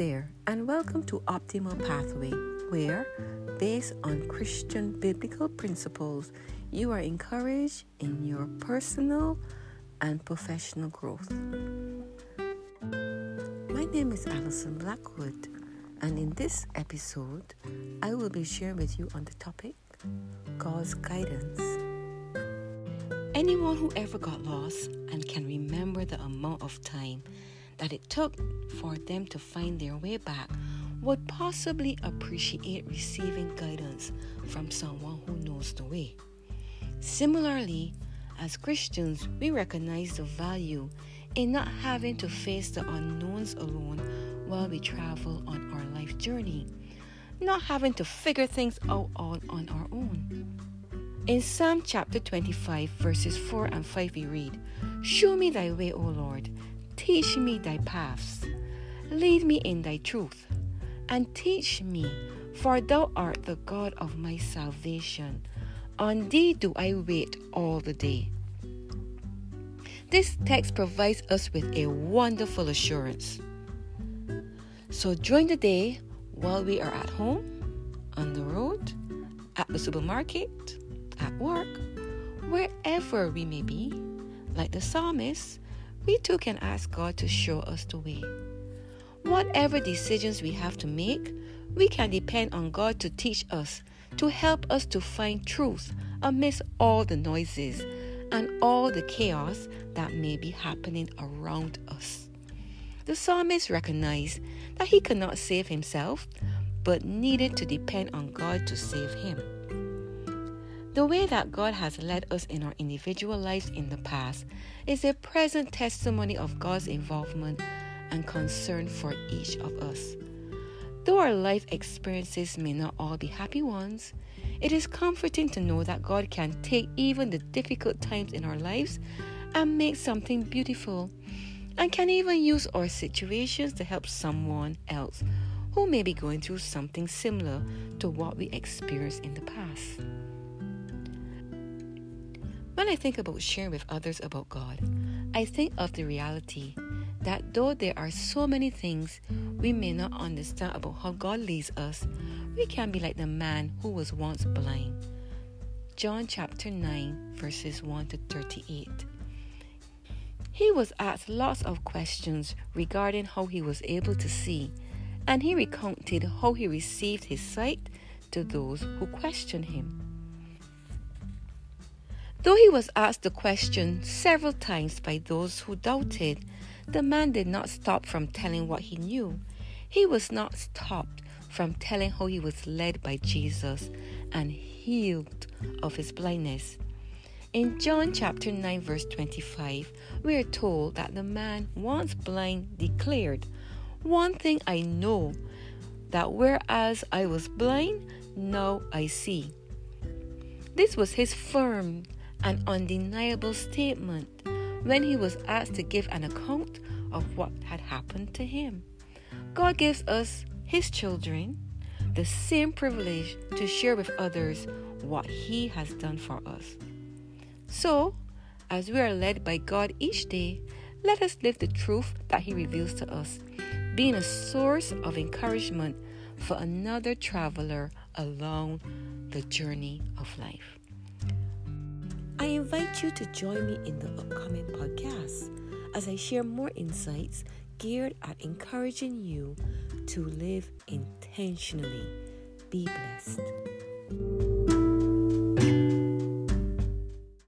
there, and welcome to Optimal Pathway, where, based on Christian biblical principles, you are encouraged in your personal and professional growth. My name is Alison Blackwood, and in this episode, I will be sharing with you on the topic God's guidance. Anyone who ever got lost and can remember the amount of time that it took for them to find their way back would possibly appreciate receiving guidance from someone who knows the way. Similarly, as Christians, we recognize the value in not having to face the unknowns alone while we travel on our life journey, not having to figure things out all on our own. In Psalm chapter 25, verses 4 and 5, we read, Show me thy way, O Lord Teach me thy paths. Lead me in thy truth, and teach me, for thou art the God of my salvation. On thee do I wait all the day. This text provides us with a wonderful assurance. So during the day, while we are at home, on the road, at the supermarket, at work, wherever we may be, like the psalmist, we too can ask God to show us the way. Whatever decisions we have to make, we can depend on God to teach us, to help us to find truth amidst all the noises and all the chaos that may be happening around us. The psalmist recognized that he could not save himself, but needed to depend on God to save him. The way that God has led us in our individual lives in the past is a present testimony of God's involvement and concern for each of us. Though our life experiences may not all be happy ones, it is comforting to know that God can take even the difficult times in our lives and make something beautiful, and can even use our situations to help someone else who may be going through something similar to what we experienced in the past. When I think about sharing with others about God, I think of the reality that though there are so many things we may not understand about how God leads us, we can be like the man who was once blind. John chapter 9, verses 1 to 38. He was asked lots of questions regarding how he was able to see, and he recounted how he received his sight to those who questioned him. Though he was asked the question several times by those who doubted, the man did not stop from telling what he knew. He was not stopped from telling how he was led by Jesus and healed of his blindness. In John chapter 9, verse 25, we are told that the man, once blind, declared, One thing I know, that whereas I was blind, now I see. This was his firm an undeniable statement when he was asked to give an account of what had happened to him. God gives us, his children, the same privilege to share with others what he has done for us. So, as we are led by God each day, let us live the truth that he reveals to us, being a source of encouragement for another traveler along the journey of life. I invite you to join me in the upcoming podcast as I share more insights geared at encouraging you to live intentionally. Be blessed.